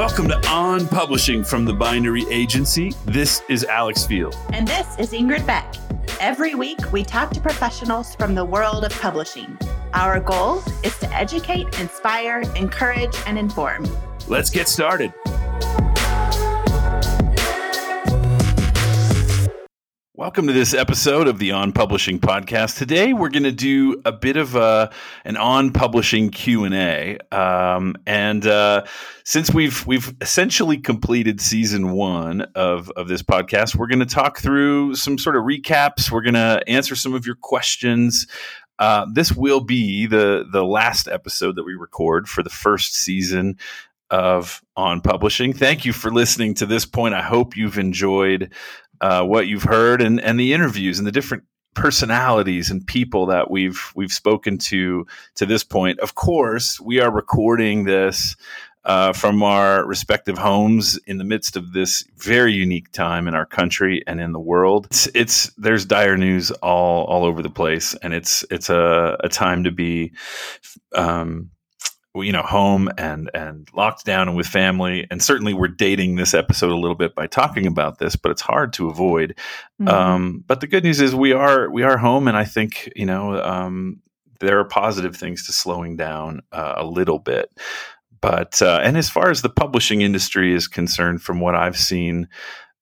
Welcome to On Publishing from the Bindery Agency. This is Alex Field. And this is Ingrid Beck. Every week, we talk to professionals from the world of publishing. Our goal is to educate, inspire, encourage, and inform. Let's get started. Welcome to this episode of the On Publishing podcast. Today we're going to do a bit of a, an On Publishing Q and A, um, and uh, since we've we've essentially completed season one of of this podcast, we're going to talk through some sort of recaps. We're going to answer some of your questions. Uh, this will be the the last episode that we record for the first season of On Publishing. Thank you for listening to this point. I hope you've enjoyed uh, what you've heard and, and the interviews and the different personalities and people that we've we've spoken to to this point. Of course, we are recording this uh, from our respective homes in the midst of this very unique time in our country and in the world. It's, it's there's dire news all all over the place, and it's it's a, a time to be. Um, you know home and and locked down and with family. And certainly we're dating this episode a little bit by talking about this but it's hard to avoid. Mm-hmm. um, but the good news is we are we are home. And i think you know um, there are positive things to slowing down uh, a little bit. But uh, and as far as the publishing industry is concerned from what i've seen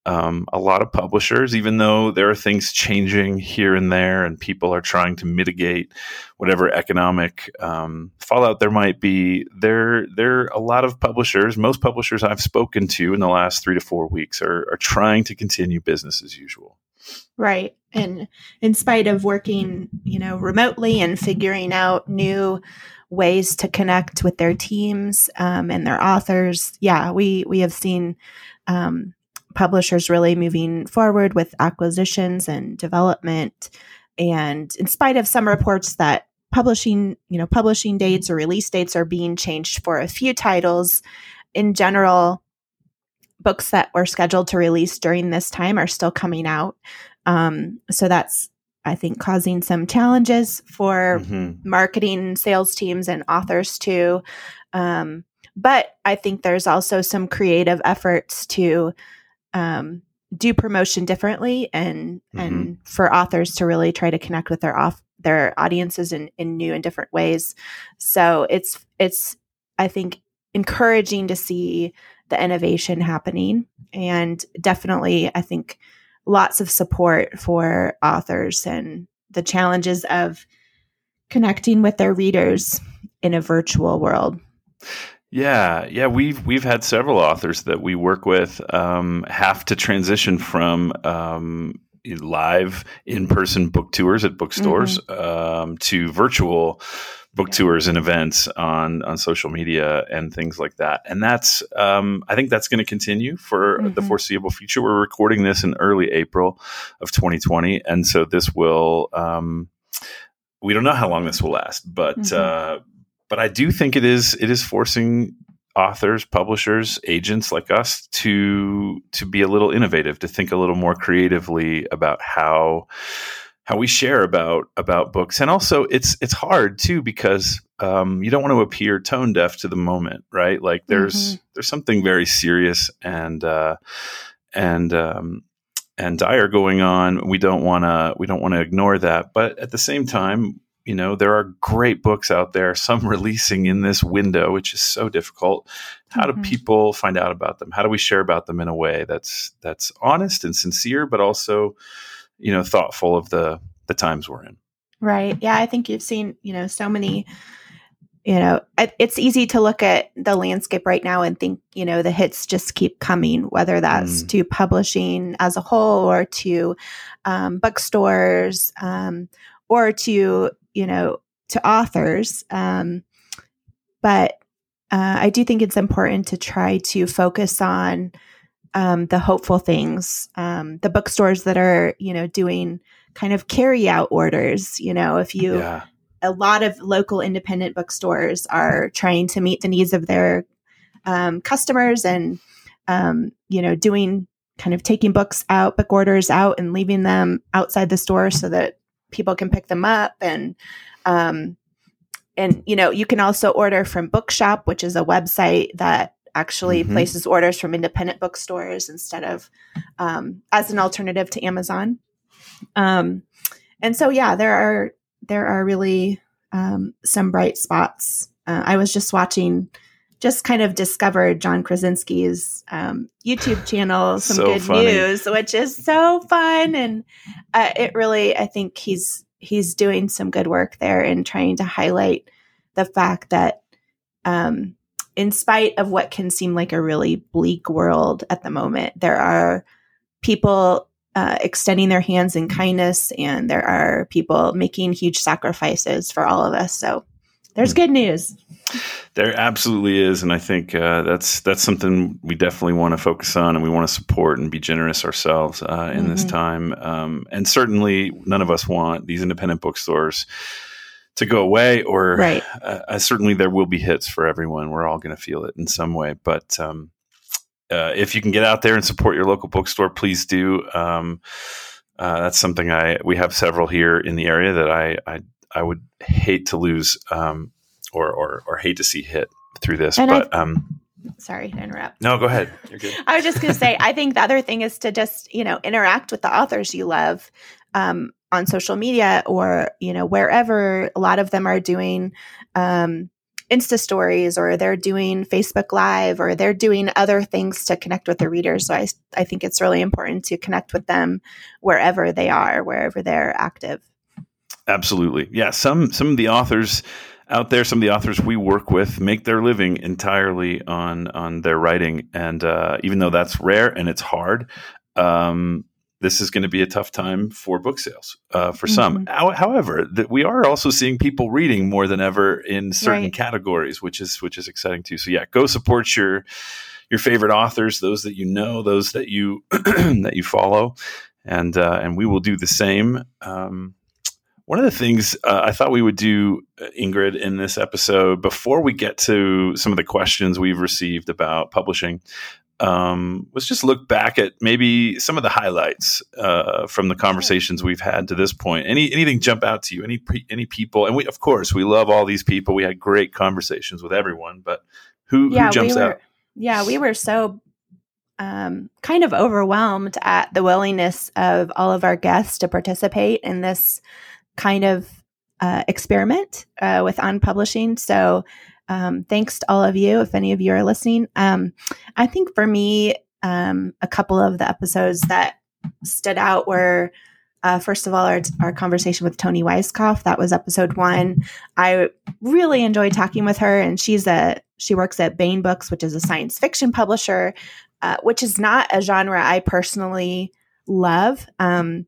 um, a lot of publishers, even though there are things changing here and there, and people are trying to mitigate whatever economic um, fallout there might be. There, there, are a lot of publishers, most publishers I've spoken to in the last three to four weeks, are, are trying to continue business as usual. Right, and in spite of working, you know, remotely and figuring out new ways to connect with their teams um, and their authors, yeah, we we have seen. Um, publishers really moving forward with acquisitions and development. And in spite of some reports that publishing, you know, publishing dates or release dates are being changed for a few titles, in general, books that were scheduled to release during this time are still coming out. Um, so that's I think causing some challenges for mm-hmm. marketing sales teams and authors too. Um, but I think there's also some creative efforts to um, do promotion differently and mm-hmm. and for authors to really try to connect with their off their audiences in, in new and different ways. So it's it's I think encouraging to see the innovation happening and definitely I think lots of support for authors and the challenges of connecting with their readers in a virtual world. Yeah, yeah, we've we've had several authors that we work with um, have to transition from um, live in-person book tours at bookstores mm-hmm. um, to virtual book tours and events on on social media and things like that. And that's um, I think that's going to continue for mm-hmm. the foreseeable future. We're recording this in early April of 2020, and so this will. Um, we don't know how long this will last, but mm-hmm. uh, but I do think it is it is forcing authors, publishers, agents like us to to be a little innovative, to think a little more creatively about how how we share about about books, and also it's it's hard too because um, you don't want to appear tone deaf to the moment, right? Like there's mm-hmm. there's something very serious and uh, and um, and dire going on. We don't want to we don't want to ignore that, but at the same time, you know there are great books out there some releasing in this window which is so difficult how mm-hmm. do people find out about them how do we share about them in a way that's that's honest and sincere but also you know thoughtful of the the times we're in right yeah i think you've seen you know so many you know it's easy to look at the landscape right now and think you know the hits just keep coming whether that's mm. to publishing as a whole or to um, bookstores um, or to you know, to authors. Um, but uh, I do think it's important to try to focus on um, the hopeful things, um, the bookstores that are, you know, doing kind of carry out orders. You know, if you, yeah. a lot of local independent bookstores are trying to meet the needs of their um, customers and, um, you know, doing kind of taking books out, book orders out, and leaving them outside the store so that people can pick them up and um, and you know you can also order from bookshop which is a website that actually mm-hmm. places orders from independent bookstores instead of um, as an alternative to Amazon. Um, and so, yeah, there are there are really um, some bright spots. Uh, I was just watching, just kind of discovered John Krasinski's um, YouTube channel, some so good funny. news, which is so fun, and uh, it really, I think he's he's doing some good work there in trying to highlight the fact that um, in spite of what can seem like a really bleak world at the moment, there are people uh, extending their hands in kindness, and there are people making huge sacrifices for all of us. So there's good news. There absolutely is, and I think uh, that's that's something we definitely want to focus on, and we want to support and be generous ourselves uh, in mm-hmm. this time. Um, and certainly, none of us want these independent bookstores to go away, or right. Uh, uh, certainly there will be hits for everyone. We're all going to feel it in some way, but um, uh, if you can get out there and support your local bookstore, please do. Um, uh, that's something I we have several here in the area that I I, I would hate to lose um, or, or or hate to see hit through this, and but. I- um, sorry to interrupt. No, go ahead. You're good. I was just going to say, I think the other thing is to just, you know, interact with the authors you love. Um, on social media or you know wherever a lot of them are doing um, insta stories or they're doing facebook live or they're doing other things to connect with their readers so I, I think it's really important to connect with them wherever they are wherever they're active absolutely yeah some some of the authors out there some of the authors we work with make their living entirely on on their writing and uh, even though that's rare and it's hard um, this is going to be a tough time for book sales uh, for some. Mm-hmm. However, that we are also seeing people reading more than ever in certain right. categories, which is which is exciting too. So yeah, go support your your favorite authors, those that you know, those that you that you follow, and uh, and we will do the same. Um, one of the things uh, I thought we would do, uh, Ingrid, in this episode, before we get to some of the questions we've received about publishing, um, let's just look back at maybe some of the highlights uh, from the conversations we've had to this point. Any anything jump out to you? Any any people? And we, of course, we love all these people. We had great conversations with everyone, but who, yeah, who jumps we were, out? Yeah, we were so um, kind of overwhelmed at the willingness of all of our guests to participate in this kind of uh, experiment uh, with on publishing. So um, thanks to all of you, if any of you are listening. Um, I think for me, um, a couple of the episodes that stood out were uh, first of all, our, our conversation with Toni Weisskopf. That was episode one. I really enjoyed talking with her, and she's a she works at Baen Books, which is a science fiction publisher, uh, which is not a genre I personally love. Um,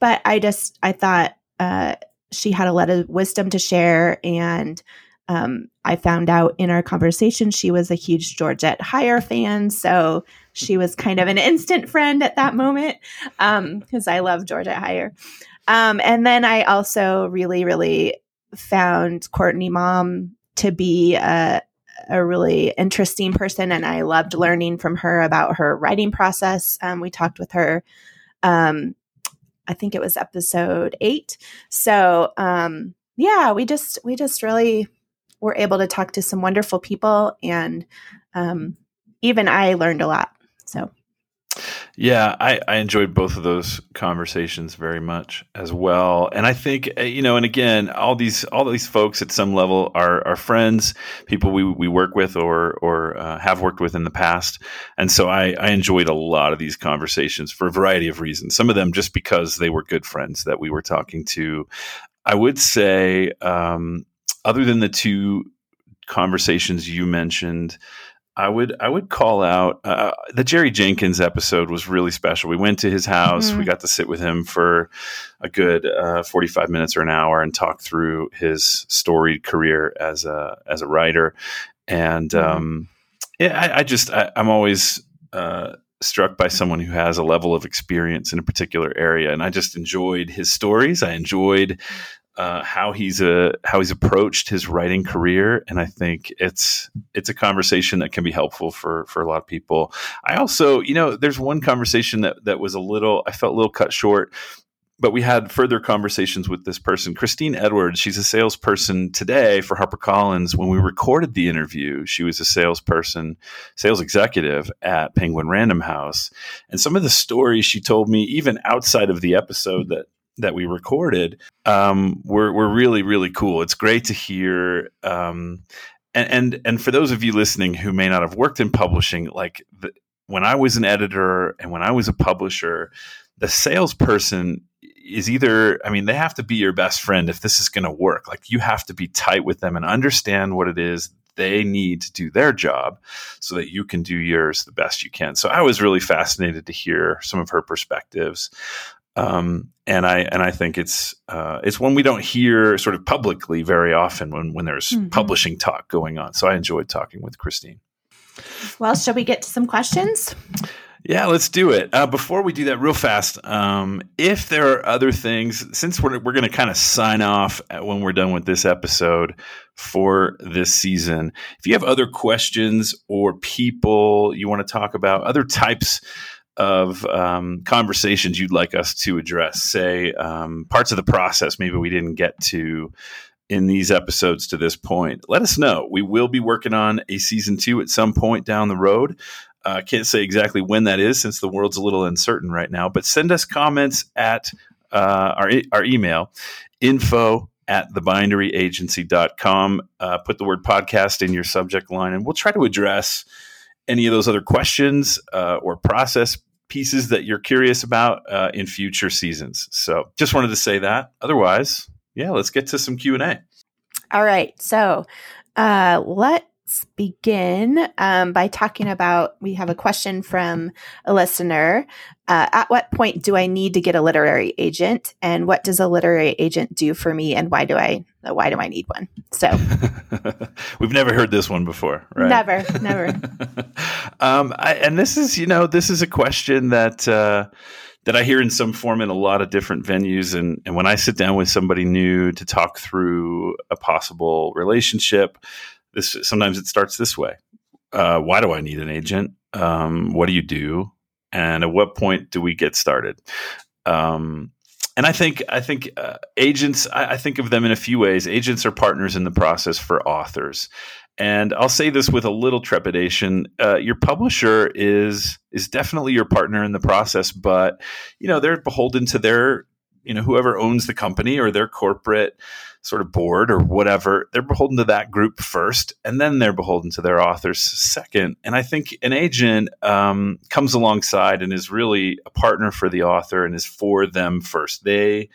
but I just I thought uh, she had a lot of wisdom to share, and um, I found out in our conversation she was a huge Georgette Heyer fan. So she was kind of an instant friend at that moment because um, I love Georgette Heyer. Um, and then I also really, really found Courtney Maum to be a, a really interesting person. And I loved learning from her about her writing process. Um, we talked with her. Um, I think it was episode eight. So, um, yeah, we just we just really were able to talk to some wonderful people, and um, even I learned a lot. So. Yeah, I, I enjoyed both of those conversations very much as well, and I think uh, you know, and again, all these all these folks at some level are are friends, people we, we work with or or uh, have worked with in the past, and so I, I enjoyed a lot of these conversations for a variety of reasons. Some of them just because they were good friends that we were talking to. I would say um, other than the two conversations you mentioned, I would I would call out uh, the Jerry Jenkins episode was really special. We went to his house. Mm-hmm. We got to sit with him for a good uh, forty five minutes or an hour and talk through his storied career as a as a writer. And mm-hmm. um, yeah, I, I just I, am always uh, struck by someone who has a level of experience in a particular area, and I just enjoyed his stories. I enjoyed uh, how he's a uh, how he's approached his writing career, and I think it's it's a conversation that can be helpful for for a lot of people. I also, you know, there's one conversation that that was a little I felt a little cut short but we had further conversations with this person, Christine Edwards. She's a salesperson today for HarperCollins. When we recorded the interview, she was a salesperson, sales executive at Penguin Random House. And some of the stories she told me, even outside of the episode that that we recorded, um, were were really really cool. It's great to hear. Um, and, and and for those of you listening who may not have worked in publishing, like the, when I was an editor and when I was a publisher, the salesperson is either i mean they have to be your best friend if this is going to work like you have to be tight with them and understand what it is they need to do their job so that you can do yours the best you can so i was really fascinated to hear some of her perspectives um, and I and I think it's uh, it's one we don't hear sort of publicly very often when when there's mm-hmm. publishing talk going on. So I enjoyed talking with Christine. Well, shall we get to some questions? Yeah, let's do it. Uh, before we do that, real fast, um, if there are other things, since we're, we're going to kind of sign off when we're done with this episode for this season, if you have other questions or people you want to talk about, other types of um, conversations you'd like us to address, say um, parts of the process maybe we didn't get to in these episodes to this point, let us know. We will be working on a season two at some point down the road. I uh, can't say exactly when that is since the world's a little uncertain right now, but send us comments at uh, our, our email info at thebinderyagency.com. Uh, put the word podcast in your subject line, and we'll try to address any of those other questions uh, or process pieces that you're curious about uh, in future seasons. So just wanted to say that. Otherwise, yeah, let's get to some Q&A. All right. So uh, let let's begin um, by talking about we have a question from a listener. Uh, at what point do I need to get a literary agent, and what does a literary agent do for me, and why do I why do I need one? So we've never heard this one before, right? Never, never. um, I, and this is you know this is a question that. Uh, that I hear in some form in a lot of different venues. And, and when I sit down with somebody new to talk through a possible relationship, this sometimes it starts this way. Uh, why do I need an agent? Um, what do you do? And at what point do we get started? Um, and I think I think uh, agents. I, I, think of them in a few ways. Agents are partners in the process for authors, and I'll say this with a little trepidation: uh, your publisher is is definitely your partner in the process, but you know they're beholden to their you know whoever owns the company or their corporate sort of board or whatever, they're beholden to that group first, and then they're beholden to their authors second. And I think an agent um, comes alongside and is really a partner for the author and is for them first. They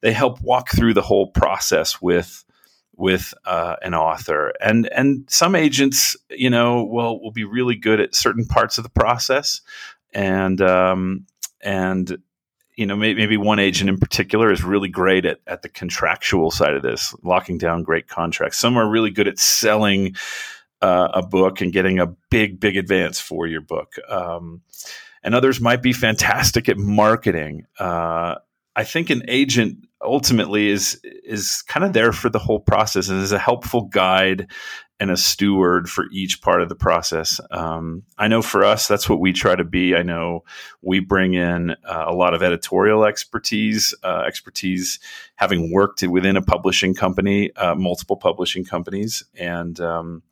they help walk through the whole process with with uh, an author and and some agents you know will will be really good at certain parts of the process and um, and you know, maybe, one agent in particular is really great at, at the contractual side of this, locking down great contracts. Some are really good at selling uh, a book and getting a big, big advance for your book. Um, and others might be fantastic at marketing. Uh, I think an agent ultimately is is kind of there for the whole process and is a helpful guide and a steward for each part of the process. Um, I know for us, that's what we try to be. I know we bring in uh, a lot of editorial expertise, uh, expertise having worked within a publishing company, uh, multiple publishing companies, and um,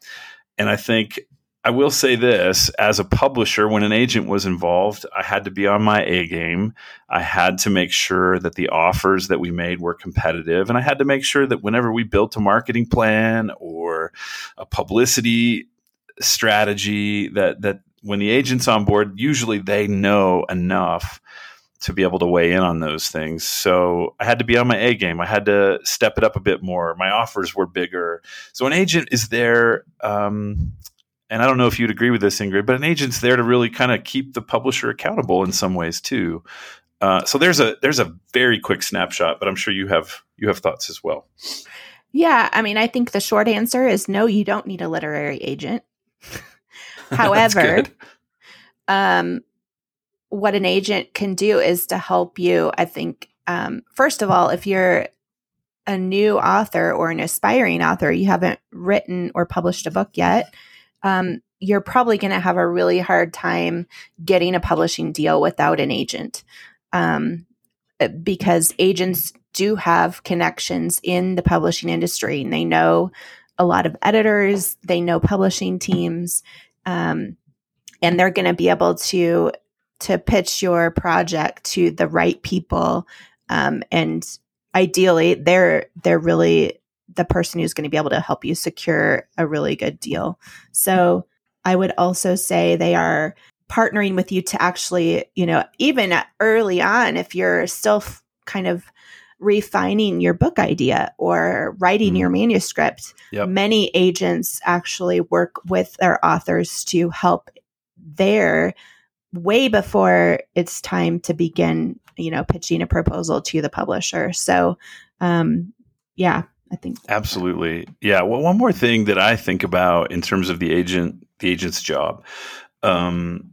and I think I will say this as a publisher, when an agent was involved, I had to be on my A game. I had to make sure that the offers that we made were competitive. And I had to make sure that whenever we built a marketing plan or a publicity strategy, that, that when the agent's on board, usually they know enough to be able to weigh in on those things. So I had to be on my A game. I had to step it up a bit more. My offers were bigger. So an agent is there. Um, and I don't know if you'd agree with this, Ingrid, but an agent's there to really kind of keep the publisher accountable in some ways too. Uh, so there's a there's a very quick snapshot, but I'm sure you have you have thoughts as well. Yeah, I mean, I think the short answer is no. You don't need a literary agent. However, um, what an agent can do is to help you. I think um, first of all, if you're a new author or an aspiring author, you haven't written or published a book yet um, you're probably going to have a really hard time getting a publishing deal without an agent. Um, uh, because agents do have connections in the publishing industry and they know a lot of editors, they know publishing teams, um, and they're going to be able to to pitch your project to the right people. Um, and ideally, they're they're really the person who's going to be able to help you secure a really good deal. So I would also say they are partnering with you to actually, you know, even early on, if you're still f- kind of refining your book idea or writing mm. your manuscript. Yep. Many agents actually work with their authors to help there way before it's time to begin, you know, pitching a proposal to the publisher. So, um, yeah, I think absolutely. Yeah. Well, one more thing that I think about in terms of the agent, the agent's job. Um,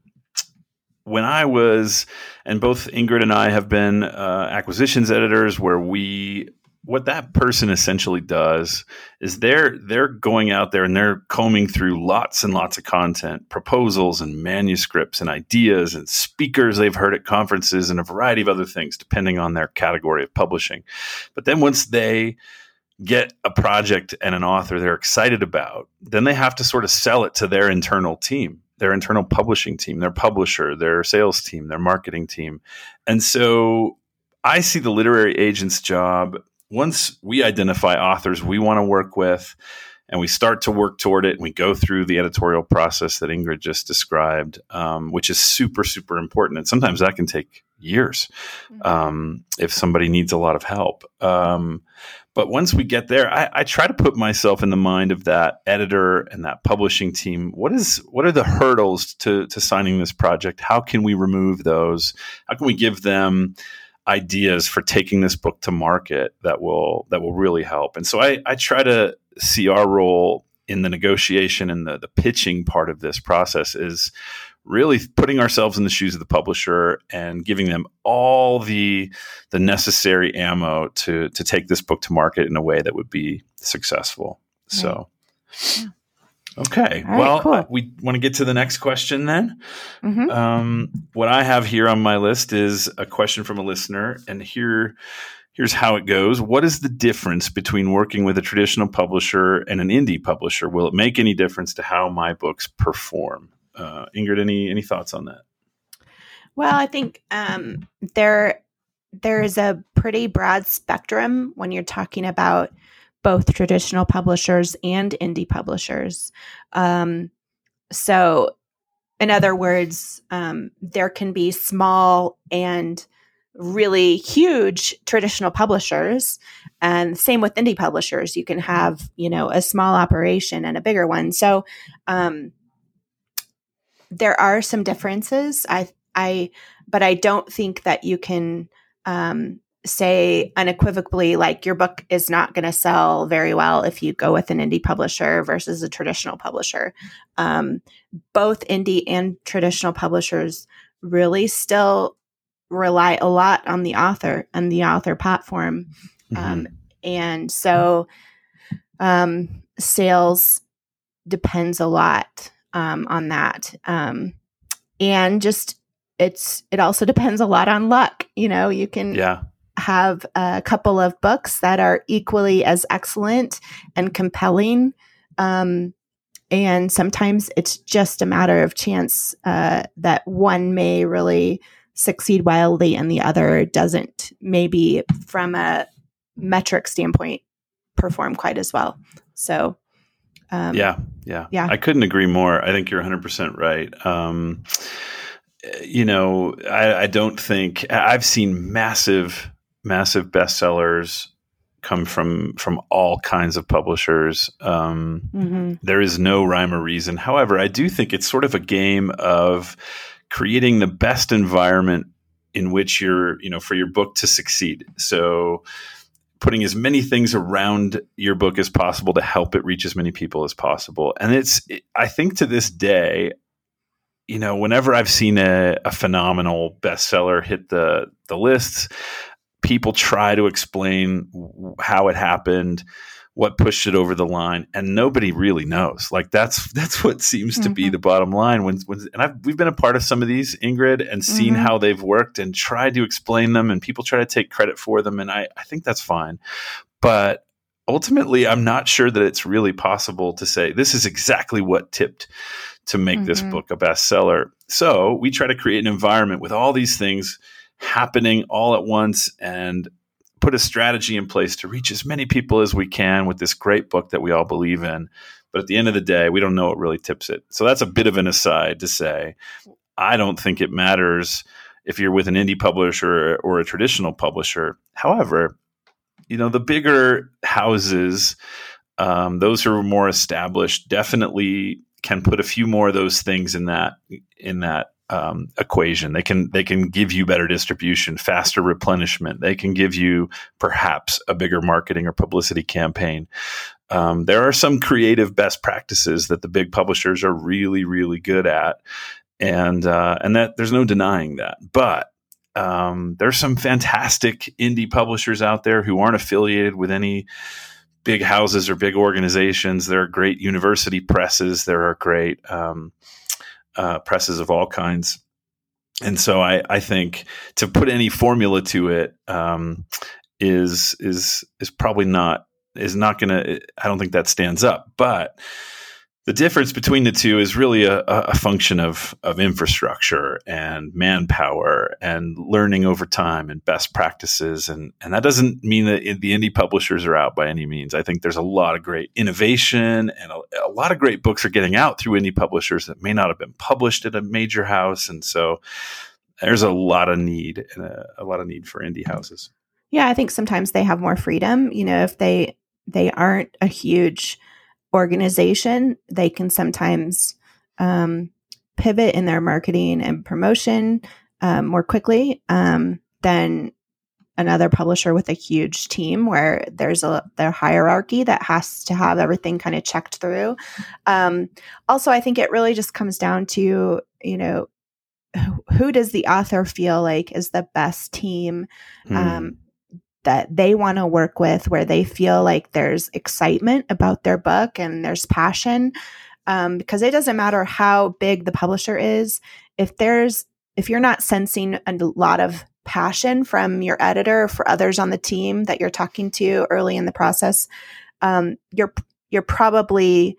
when I was, and both Ingrid and I have been uh, acquisitions editors, where we what that person essentially does is they're they're going out there and they're combing through lots and lots of content, proposals and manuscripts and ideas and speakers they've heard at conferences and a variety of other things depending on their category of publishing. But then once they get a project and an author they're excited about, then they have to sort of sell it to their internal team their internal publishing team, their publisher, their sales team, their marketing team. And so I see the literary agent's job once we identify authors we want to work with and we start to work toward it and we go through the editorial process that Ingrid just described, um, which is super, super important. And sometimes that can take years mm-hmm. um, if somebody needs a lot of help. Um, but once we get there, I, I, try to put myself in the mind of that editor and that publishing team. What is what are the hurdles to to signing this project? How can we remove those? How can we give them ideas for taking this book to market that will that will really help? And so I, I try to see our role in the negotiation and the, the pitching part of this process is really putting ourselves in the shoes of the publisher and giving them all the the necessary ammo to to take this book to market in a way that would be successful. Right. So yeah. Okay. Right, well, cool. we want to get to the next question then. Mm-hmm. Um, what I have here on my list is a question from a listener, and here, here's how it goes. What is the difference between working with a traditional publisher and an indie publisher? Will it make any difference to how my books perform? Uh, Ingrid, any any thoughts on that? Well, I think um, there there is a pretty broad spectrum when you're talking about both traditional publishers and indie publishers. Um, so, in other words, um, there can be small and really huge traditional publishers and same with indie publishers you can have you know a small operation and a bigger one so um, there are some differences. I I but I don't think that you can um, say unequivocally like your book is not going to sell very well if you go with an indie publisher versus a traditional publisher. Um, both indie and traditional publishers really still rely a lot on the author and the author platform. Mm-hmm. Um, and so um, sales depends a lot um, on that. Um, and just it's it also depends a lot on luck. You know, you can yeah. have a couple of books that are equally as excellent and compelling. Um, and sometimes it's just a matter of chance uh, that one may really succeed wildly and the other doesn't maybe from a metric standpoint perform quite as well so um, yeah, yeah, yeah. I couldn't agree more. I think you're 100 percent right. Um, you know, I, I don't think I've seen massive, massive bestsellers come from from all kinds of publishers. Um, mm-hmm. there is no rhyme or reason. However, I do think it's sort of a game of creating the best environment in which you're, you know, for your book to succeed. So putting as many things around your book as possible to help it reach as many people as possible. And it's, I think to this day, you know, whenever I've seen a, a phenomenal bestseller hit the the lists, people try to explain how it happened, what pushed it over the line and nobody really knows like that's that's what seems to mm-hmm. be the bottom line when, when and I've, we've been a part of some of these ingrid and seen mm-hmm. how they've worked and tried to explain them and people try to take credit for them and i i think that's fine but ultimately i'm not sure that it's really possible to say this is exactly what tipped to make mm-hmm. this book a bestseller so we try to create an environment with all these things happening all at once and put a strategy in place to reach as many people as we can with this great book that we all believe in. But at the end of the day, we don't know what really tips it. So that's a bit of an aside to say, I don't think it matters if you're with an indie publisher or a traditional publisher. However, you know, the bigger houses, um, those who are more established, definitely can put a few more of those things in that in that um, equation. They can they can give you better distribution, faster replenishment. They can give you perhaps a bigger marketing or publicity campaign. Um, there are some creative best practices that the big publishers are really really good at, and uh, and that there's no denying that. But um, there's some fantastic indie publishers out there who aren't affiliated with any big houses or big organizations. There are great university presses. There are great um, uh, presses of all kinds. And so I, I think to put any formula to it um, is is is probably not is not going to. I don't think that stands up. But the difference between the two is really a, a, function of of infrastructure and manpower and learning over time and best practices and and that doesn't mean that the indie publishers are out by any means. I think there's a lot of great innovation and a, a lot of great books are getting out through indie publishers that may not have been published at a major house, and so there's a lot of need and a, a lot of need for indie houses. Yeah, I think sometimes they have more freedom. You know, if they they aren't a huge organization, they can sometimes um, pivot in their marketing and promotion um, more quickly um, than another publisher with a huge team where there's a their hierarchy that has to have everything kind of checked through. Um, also, I think it really just comes down to you know who does the author feel like is the best team mm that they want to work with where they feel like there's excitement about their book and there's passion um, because it doesn't matter how big the publisher is if there's if you're not sensing a lot of passion from your editor for others on the team that you're talking to early in the process um, you're you're probably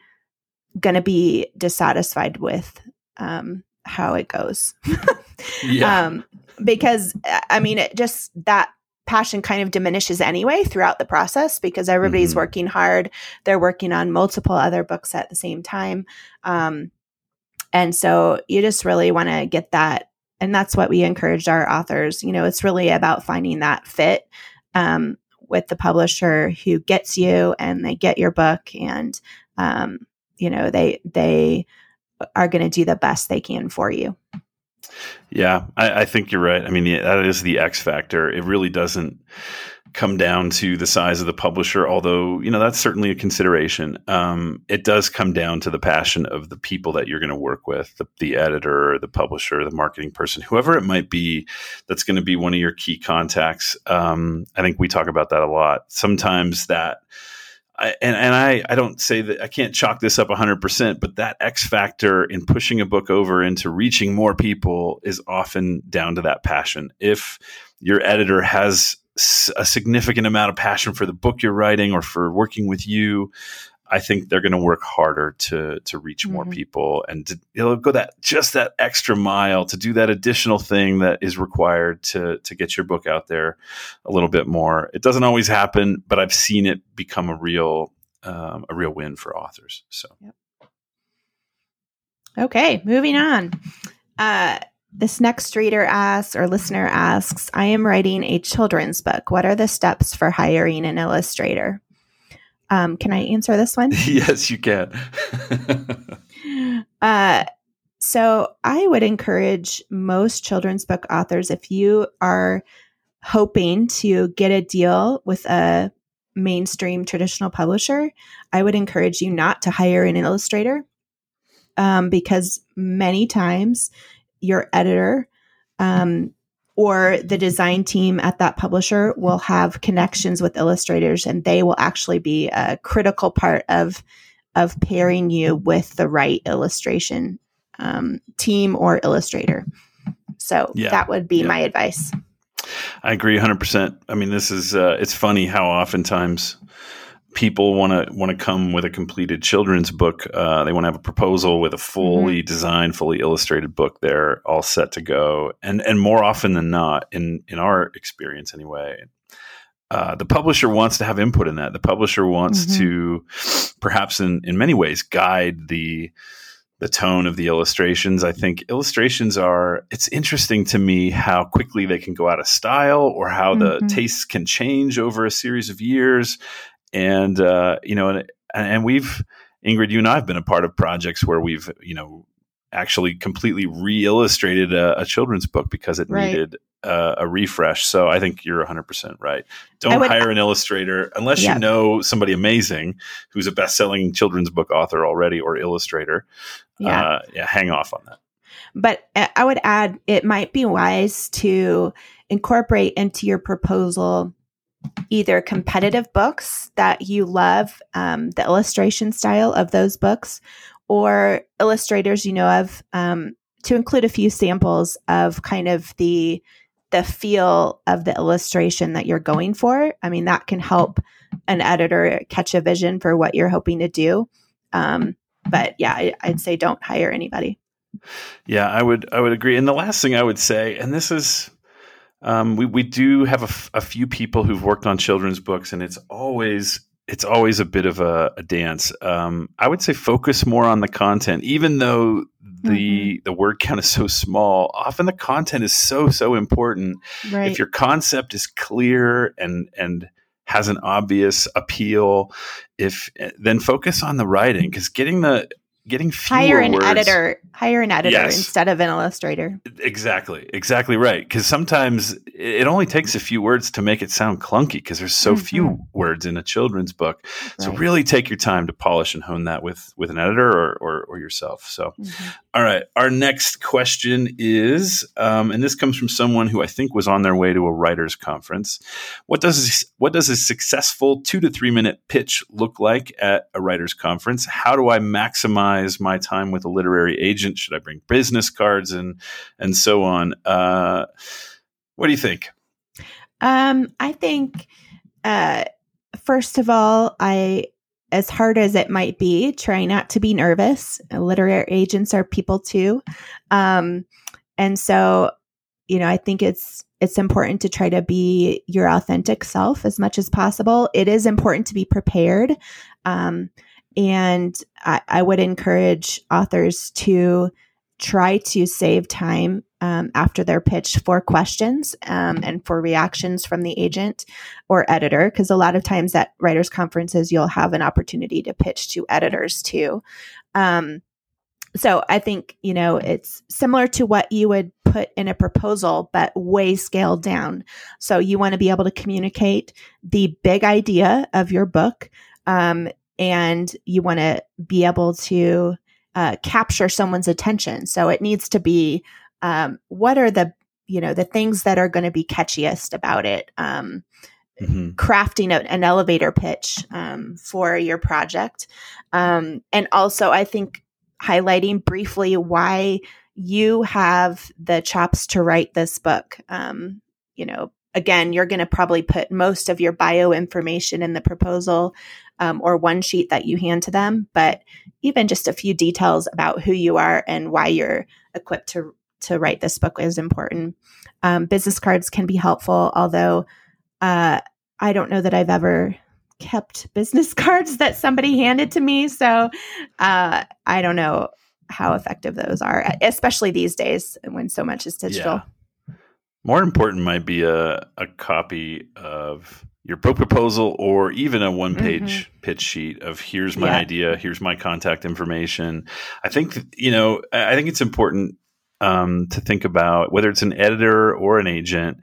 going to be dissatisfied with um, how it goes yeah. um, because i mean it just that passion kind of diminishes anyway throughout the process because everybody's mm-hmm. working hard. They're working on multiple other books at the same time. Um, and so you just really want to get that. And that's what we encouraged our authors. You know, it's really about finding that fit um, with the publisher who gets you and they get your book and, um, you know, they, they are going to do the best they can for you. Yeah, I, I, think you're right. I mean, that is the X factor. It really doesn't come down to the size of the publisher, although you know that's certainly a consideration. Um, it does come down to the passion of the people that you're going to work with, the, the editor, the publisher, the marketing person, whoever it might be. That's going to be one of your key contacts. Um, I think we talk about that a lot. Sometimes that I, and, and I, I don't say that I can't chalk this up 100%, but that X factor in pushing a book over into reaching more people is often down to that passion. If your editor has a significant amount of passion for the book you're writing or for working with you, I think they're going to work harder to to reach more mm-hmm. people and to you know, go that just that extra mile to do that additional thing that is required to to get your book out there a little bit more. It doesn't always happen, but I've seen it become a real um, a real win for authors. So. Yep. Okay, moving on. Uh, this next reader asks or listener asks, I am writing a children's book. What are the steps for hiring an illustrator? Um, can I answer this one? yes, you can. uh, so I would encourage most children's book authors if you are hoping to get a deal with a mainstream traditional publisher, I would encourage you not to hire an illustrator um, because many times your editor um, or the design team at that publisher will have connections with illustrators and they will actually be a critical part of of pairing you with the right illustration um, team or illustrator so yeah. that would be yeah. my advice i agree 100% i mean this is uh, it's funny how oftentimes people want to want to come with a completed children's book. Uh, they want to have a proposal with a fully mm-hmm. designed, fully illustrated book. They're all set to go, and and more often than not, in in our experience anyway, uh, the publisher wants to have input in that. The publisher wants mm-hmm. to, perhaps in in many ways, guide the the tone of the illustrations. I think illustrations are, it's interesting to me how quickly they can go out of style or how mm-hmm. the tastes can change over a series of years and uh, you know, and and we've Ingrid, you and I have been a part of projects where we've you know actually completely re-illustrated a, a children's book because it right. needed uh, a refresh. So I think you're 100% right. Don't would, hire an illustrator unless yeah. you know somebody amazing who's a best-selling children's book author already or illustrator. Yeah. Uh, yeah, hang off on that. But uh, I would add it might be wise to incorporate into your proposal either competitive books that you love, um, the illustration style of those books, or illustrators you know of, um, to include a few samples of kind of the the feel of the illustration that you're going for. I mean, that can help an editor catch a vision for what you're hoping to do. Um, but yeah, I, I'd say don't hire anybody. Yeah, I would I would agree. And the last thing I would say, and this is um, we we do have a, f- a few people who've worked on children's books, and it's always it's always a bit of a, a dance. Um, I would say focus more on the content, even though the mm-hmm. the word count is so small. Often the content is so so important. Right. If your concept is clear and and has an obvious appeal, if then focus on the writing because getting the getting hire an words. editor hire an editor yes. instead of an illustrator exactly exactly right because sometimes it only takes a few words to make it sound clunky because there's so mm-hmm. few words in a children's book right. so really take your time to polish and hone that with with an editor or or, or yourself so mm-hmm. all right our next question is um, and this comes from someone who i think was on their way to a writers conference what does what does a successful two to three minute pitch look like at a writers conference how do i maximize my time with a literary agent should i bring business cards and and so on uh, what do you think? Um, I think, uh, first of all, I, as hard as it might be, try not to be nervous. Literary agents are people too. Um, and so, you know, I think it's, it's important to try to be your authentic self as much as possible. It is important to be prepared. Um, and I, I would encourage authors to try to save time um, after their pitch for questions um, and for reactions from the agent or editor, because a lot of times at writers' conferences, you'll have an opportunity to pitch to editors too. Um, so I think, you know, it's similar to what you would put in a proposal, but way scaled down. So you want to be able to communicate the big idea of your book. And you want to be able to uh, capture someone's attention. So it needs to be um, what are the you know the things that are going to be catchiest about it. Um, mm-hmm. Crafting a, an elevator pitch um, for your project, um, and also I think highlighting briefly why you have the chops to write this book. Um, you know, again, you're going to probably put most of your bio information in the proposal um, or one sheet that you hand to them, but even just a few details about who you are and why you're equipped to to write this book is important. Um, business cards can be helpful, although uh, I don't know that I've ever kept business cards that somebody handed to me. So uh, I don't know how effective those are, especially these days when so much is digital. Yeah. More important might be a, a copy of your book proposal or even a one page mm-hmm. pitch sheet of here's my yeah. idea, here's my contact information. I think, you know, I think it's important um, to think about whether it's an editor or an agent.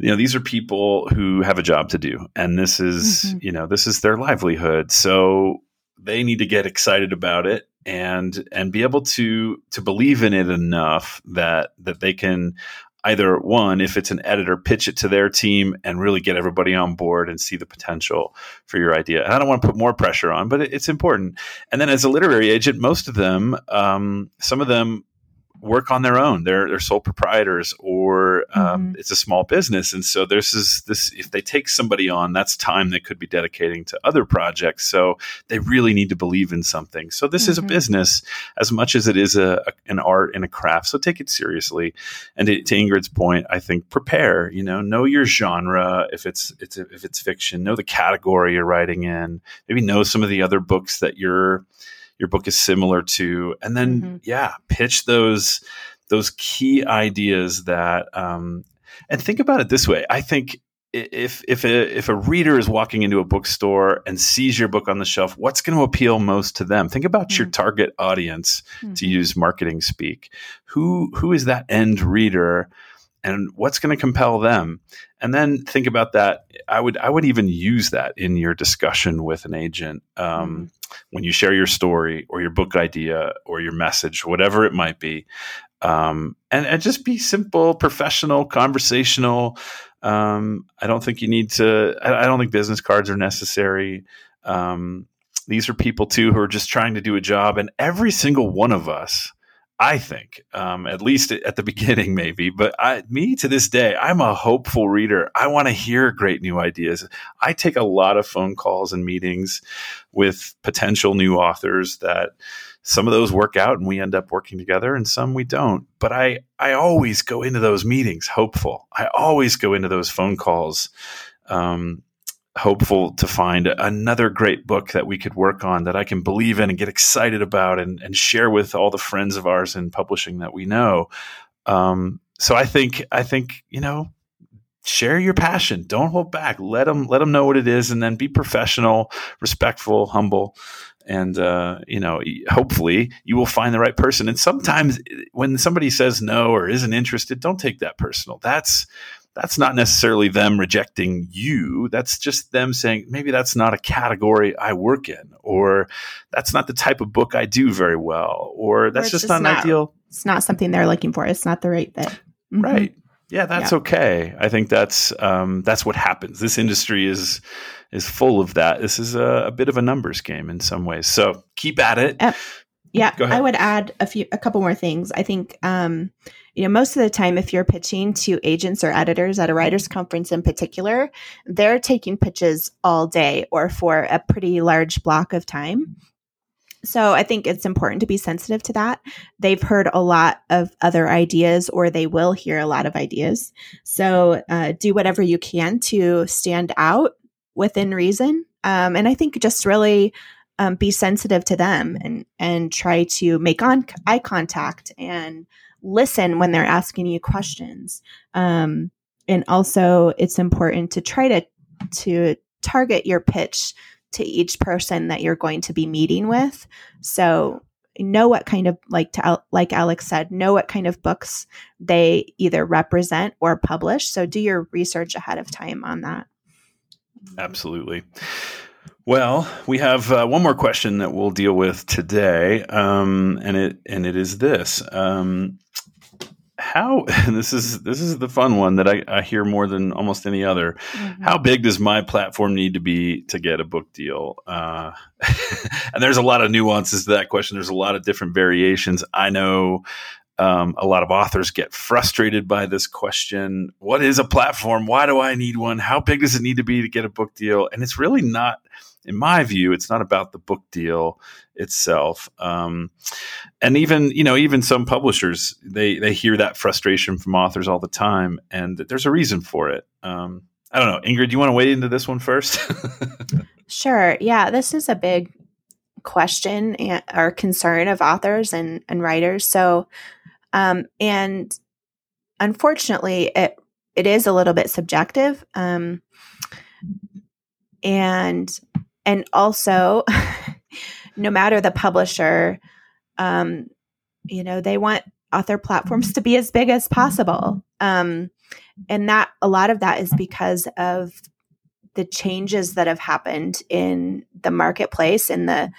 You know, these are people who have a job to do, and this is, mm-hmm. you know, this is their livelihood. So they need to get excited about it and and be able to to believe in it enough that that they can either one, if it's an editor, pitch it to their team and really get everybody on board and see the potential for your idea. And I don't want to put more pressure on, but it's important. And then as a literary agent, most of them, um, some of them work on their own. They're they're sole proprietors, or um, mm-hmm. it's a small business, and so this is this. If they take somebody on, that's time they could be dedicating to other projects. So they really need to believe in something. So this mm-hmm. is a mm-hmm. business as much as it is a, a, an art and a craft. So take it seriously. And to, to, Ingrid's point, I think prepare. You know, know your genre. If it's it's if it's fiction, know the category you're writing in. Maybe know some of the other books that you're your book is similar to and then mm-hmm. yeah pitch those those key ideas that um, and think about it this way i think if if a, if a reader is walking into a bookstore and sees your book on the shelf, what's going to appeal most to them? Think about mm-hmm. your target audience, mm-hmm. to use marketing speak. Who who is that end reader, and what's going to compel them? And then think about that. I would I would even use that in your discussion with an agent. Um, mm-hmm when you share your story or your book idea or your message, whatever it might be. Um, and, and just be simple, professional, conversational. Um, I don't think you need to, I, I, don't think business cards are necessary. Um, these are people too who are just trying to do a job. And every single one of us, I think, um, at least at the beginning, maybe, but I, me to this day, I'm a hopeful reader. I want to hear great new ideas. I take a lot of phone calls and meetings with potential new authors that some of those work out and we end up working together and some we don't. But I, I always go into those meetings hopeful. I always go into those phone calls um, hopeful to find another great book that we could work on that I can believe in and get excited about and, and share with all the friends of ours in publishing that we know. Um, so I think I think you know share your passion. Don't hold back. Let them let them know what it is, and then be professional, respectful, humble, and uh, you know hopefully you will find the right person. And sometimes when somebody says no or isn't interested, don't take that personal. That's that's not necessarily them rejecting you. That's just them saying, maybe that's not a category I work in, or that's not the type of book I do very well, or that's or just, just, not, not ideal. It's not something they're looking for. It's not the right fit. Mm-hmm. Right. Yeah, that's yeah. okay. I think that's um, that's what happens. This industry is is full of that. This is a, a bit of a numbers game in some ways. So keep at it. Uh, yeah, I would add a few, a couple more things. I think um, you know, most of the time, if you're pitching to agents or editors at a writers' conference in particular, they're taking pitches all day or for a pretty large block of time. So I think it's important to be sensitive to that. They've heard a lot of other ideas, or they will hear a lot of ideas. So uh, do whatever you can to stand out within reason. Um, and I think just really um, be sensitive to them and and try to make on eye contact and listen when they're asking you questions. Um, and also, it's important to try to to target your pitch to each person that you're going to be meeting with. So know what kind of like to like Alex said, know what kind of books they either represent or publish. So do your research ahead of time on that. Absolutely. Well, we have uh, one more question that we'll deal with today, um, and it and it is this: um, How this is this is the fun one that I, I hear more than almost any other. Mm-hmm. How big does my platform need to be to get a book deal? Uh, and there's a lot of nuances to that question. There's a lot of different variations. I know um, a lot of authors get frustrated by this question. What is a platform? Why do I need one? How big does it need to be to get a book deal? And it's really not in my view, it's not about the book deal itself. Um, and even you know, even some publishers they they hear that frustration from authors all the time, and there's a reason for it. Um, I don't know, Ingrid. Do you want to wade into this one first? sure. Yeah, this is a big question and, or concern of authors and and writers. So, um, and unfortunately, it it is a little bit subjective. Um, and and also no matter the publisher um, you know they want author platforms to be as big as possible. Um, and that a lot of that is because of the changes that have happened in the marketplace in the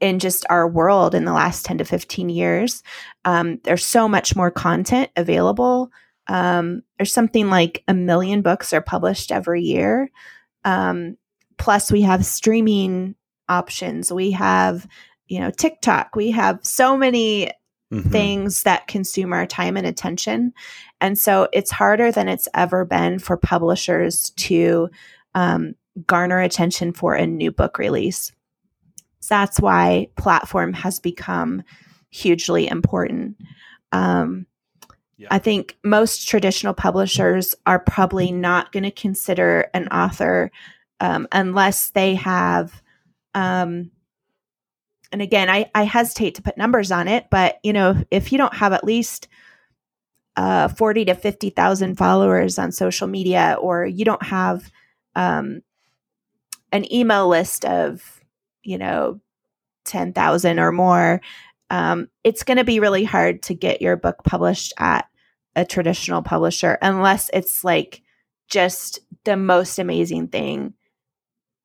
in just our world in the last 10 to 15 years. Um, there's so much more content available. Um, there's something like a million books are published every year. Um, plus, we have streaming options. We have, you know, TikTok. We have so many mm-hmm. things that consume our time and attention. And so it's harder than it's ever been for publishers to um, garner attention for a new book release. So that's why platform has become hugely important. Um, yeah. I think most traditional publishers are probably not going to consider an author um, unless they have um, and again, I, I hesitate to put numbers on it, but you know, if you don't have at least uh, 40 to 50,000 followers on social media, or you don't have um, an email list of, you know, 10,000 or more, um, it's going to be really hard to get your book published at a traditional publisher unless it's like just the most amazing thing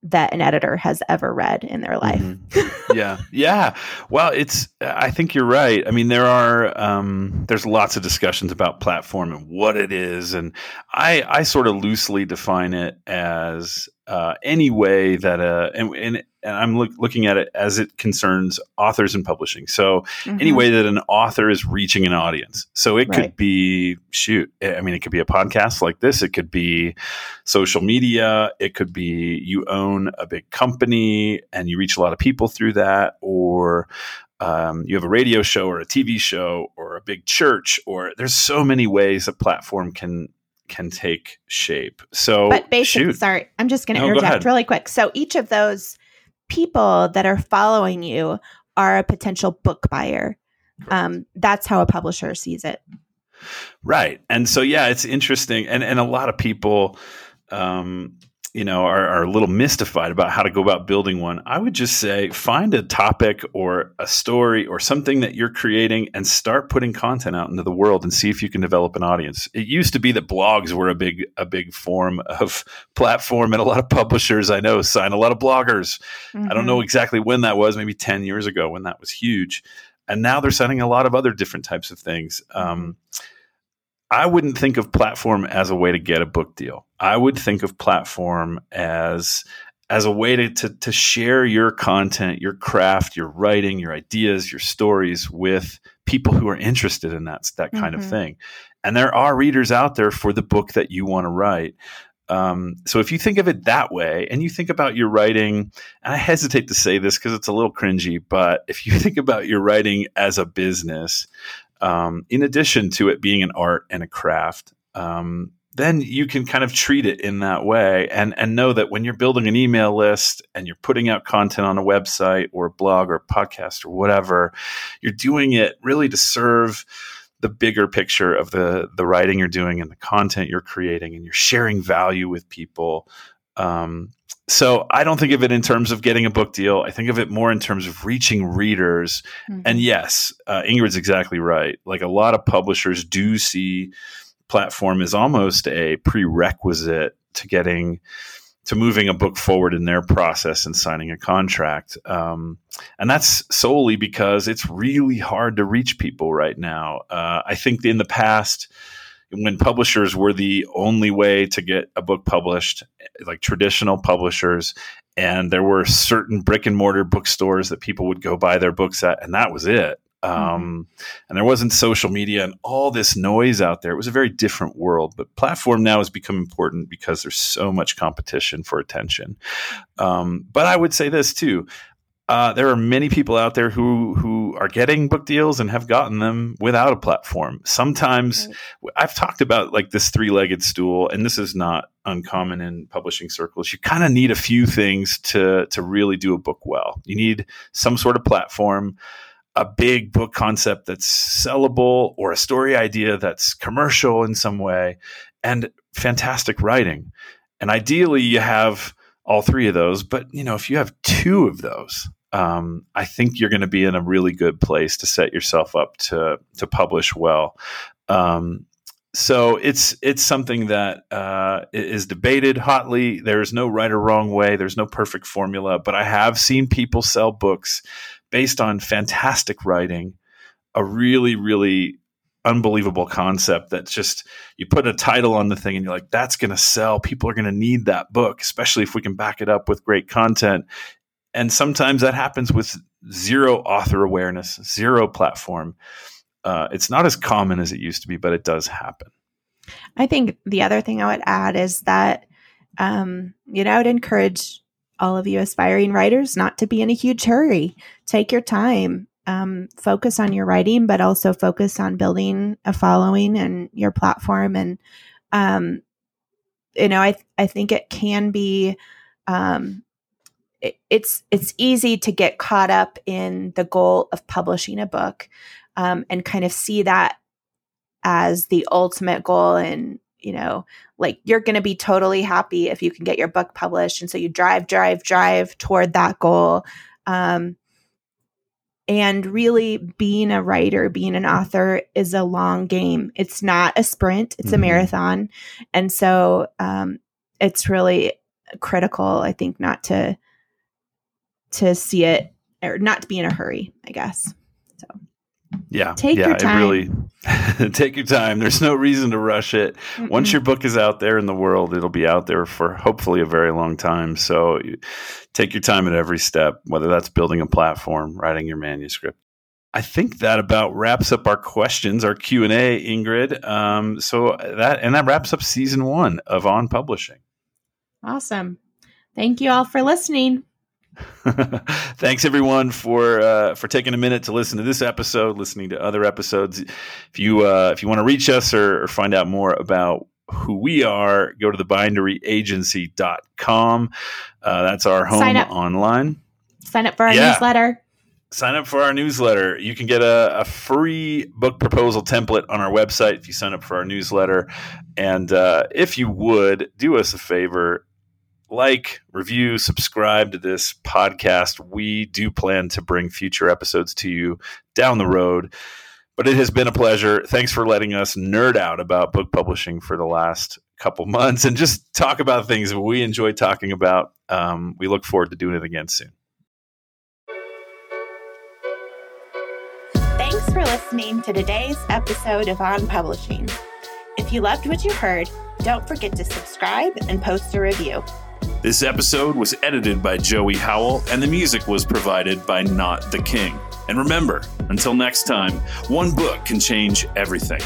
that an editor has ever read in their life. Mm-hmm. yeah. Yeah. Well, it's, I think you're right. I mean, there are, um, there's lots of discussions about platform and what it is. And I, I sort of loosely define it as uh, any way that a and, and, and I'm look, looking at it as it concerns authors and publishing. So mm-hmm. any way that an author is reaching an audience. So it right. could be shoot. I mean, it could be a podcast like this. It could be social media. It could be you own a big company and you reach a lot of people through that, or um, you have a radio show or a TV show or a big church, or there's so many ways a platform can can take shape. So, but basically, sorry, I'm just going to no, interject really quick. So, each of those people that are following you are a potential book buyer. Um, that's how a publisher sees it. Right. And so, yeah, it's interesting. And, and a lot of people, um, you know are, are, a little mystified about how to go about building one i would just say find a topic or a story or something that you're creating and start putting content out into the world and see if you can develop an audience it used to be that blogs were a big a big form of platform and a lot of publishers i know sign a lot of bloggers mm-hmm. i don't know mm-hmm. exactly when that was maybe 10 years ago when that was huge and now they're signing a lot of other different types of things um, I wouldn't think of platform as a way to get a book deal. I would think of platform as as a way to, to, to share your content, your craft, your writing, your ideas, your stories with people who are interested in that that kind mm-hmm. of thing. And there are readers out there for the book that you want to write. Um, so if you think of it that way, and you think about your writing, and I hesitate to say this because it's a little cringy, but if you think about your writing as a business, um, in addition to it being an art and a craft, um, then you can kind of treat it in that way and, and know that when you're building an email list and you're putting out content on a website or a blog or a podcast or whatever, you're doing it really to serve the bigger picture of the the writing you're doing and the content you're creating and you're sharing value with people um, so I don't think of it in terms of getting a book deal. I think of it more in terms of reaching readers. Mm-hmm. And yes, uh, Ingrid's exactly right. Like a lot of publishers do see platform as almost a prerequisite to getting to moving a book forward in their process and signing a contract. Um, and that's solely because it's really hard to reach people right now. Uh, I think in the past, when publishers were the only way to get a book published, like traditional publishers, and there were certain brick and mortar bookstores that people would go buy their books at, and that was it. Um, mm-hmm. And there wasn't social media and all this noise out there. It was a very different world. But platform now has become important because there's so much competition for attention. Um, but I would say this too: uh, there are many people out there who who are getting book deals and have gotten them without a platform. Sometimes right. I've talked about like this three legged stool, and this is not uncommon in publishing circles. You kind of need a few things to to really do a book well. You need some sort of platform, a big book concept that's sellable, or a story idea that's commercial in some way, and fantastic writing. And ideally, you have all three of those. But you know, if you have two of those, um, I think you're going to be in a really good place to set yourself up to to publish well. Um, so it's it's something that uh, is debated hotly. There's no right or wrong way. There's no perfect formula, but I have seen people sell books based on fantastic writing, a really really unbelievable concept that's just you put a title on the thing and you're like that's going to sell people are going to need that book especially if we can back it up with great content and sometimes that happens with zero author awareness zero platform. Uh, it's not as common as it used to be but it does happen. I think the other thing i would add is that um, you know i would encourage all of you aspiring writers not to be in a huge hurry. Take your time. Um, focus on your writing, but also focus on building a following and your platform. And, um, you know, I, I think it can be, um, it, it's, it's easy to get caught up in the goal of publishing a book, um, and kind of see that as the ultimate goal. And, you know, like you're going to be totally happy if you can get your book published. And so you drive, drive, drive toward that goal. Um, and really, being a writer, being an author is a long game. It's not a sprint, it's mm-hmm. a marathon. And so um, it's really critical, I think, not to to see it or not to be in a hurry, I guess. So yeah. Take yeah, your time. really take your time. There's no reason to rush it. Mm-mm. Once your book is out there in the world, it'll be out there for hopefully a very long time. So take your time at every step, whether that's building a platform, writing your manuscript. I think that about wraps up our questions, our Q and A, Ingrid. Um, so that and that wraps up season one of On Publishing. Awesome! Thank you all for listening. Thanks everyone for uh, for taking a minute to listen to this episode, listening to other episodes. If you uh, if you want to reach us or, or, find out more about who we are, go to the binderyagency.com. Uh, that's our home Sign online. Sign up for our yeah. newsletter. Sign up for our newsletter. You can get a, a, free book proposal template on our website if you sign up for our newsletter. And uh, if you would, do us a favor like, review, subscribe to this podcast. We do plan to bring future episodes to you down the road. But it has been a pleasure. Thanks for letting us nerd out about book publishing for the last couple months and just talk about things we enjoy talking about. Um, we look forward to doing it again soon. Thanks for listening to today's episode of On Publishing. If you loved what you heard, don't forget to subscribe and post a review. This episode was edited by Joey Howell, and the music was provided by Not the King. And remember, until next time, one book can change everything.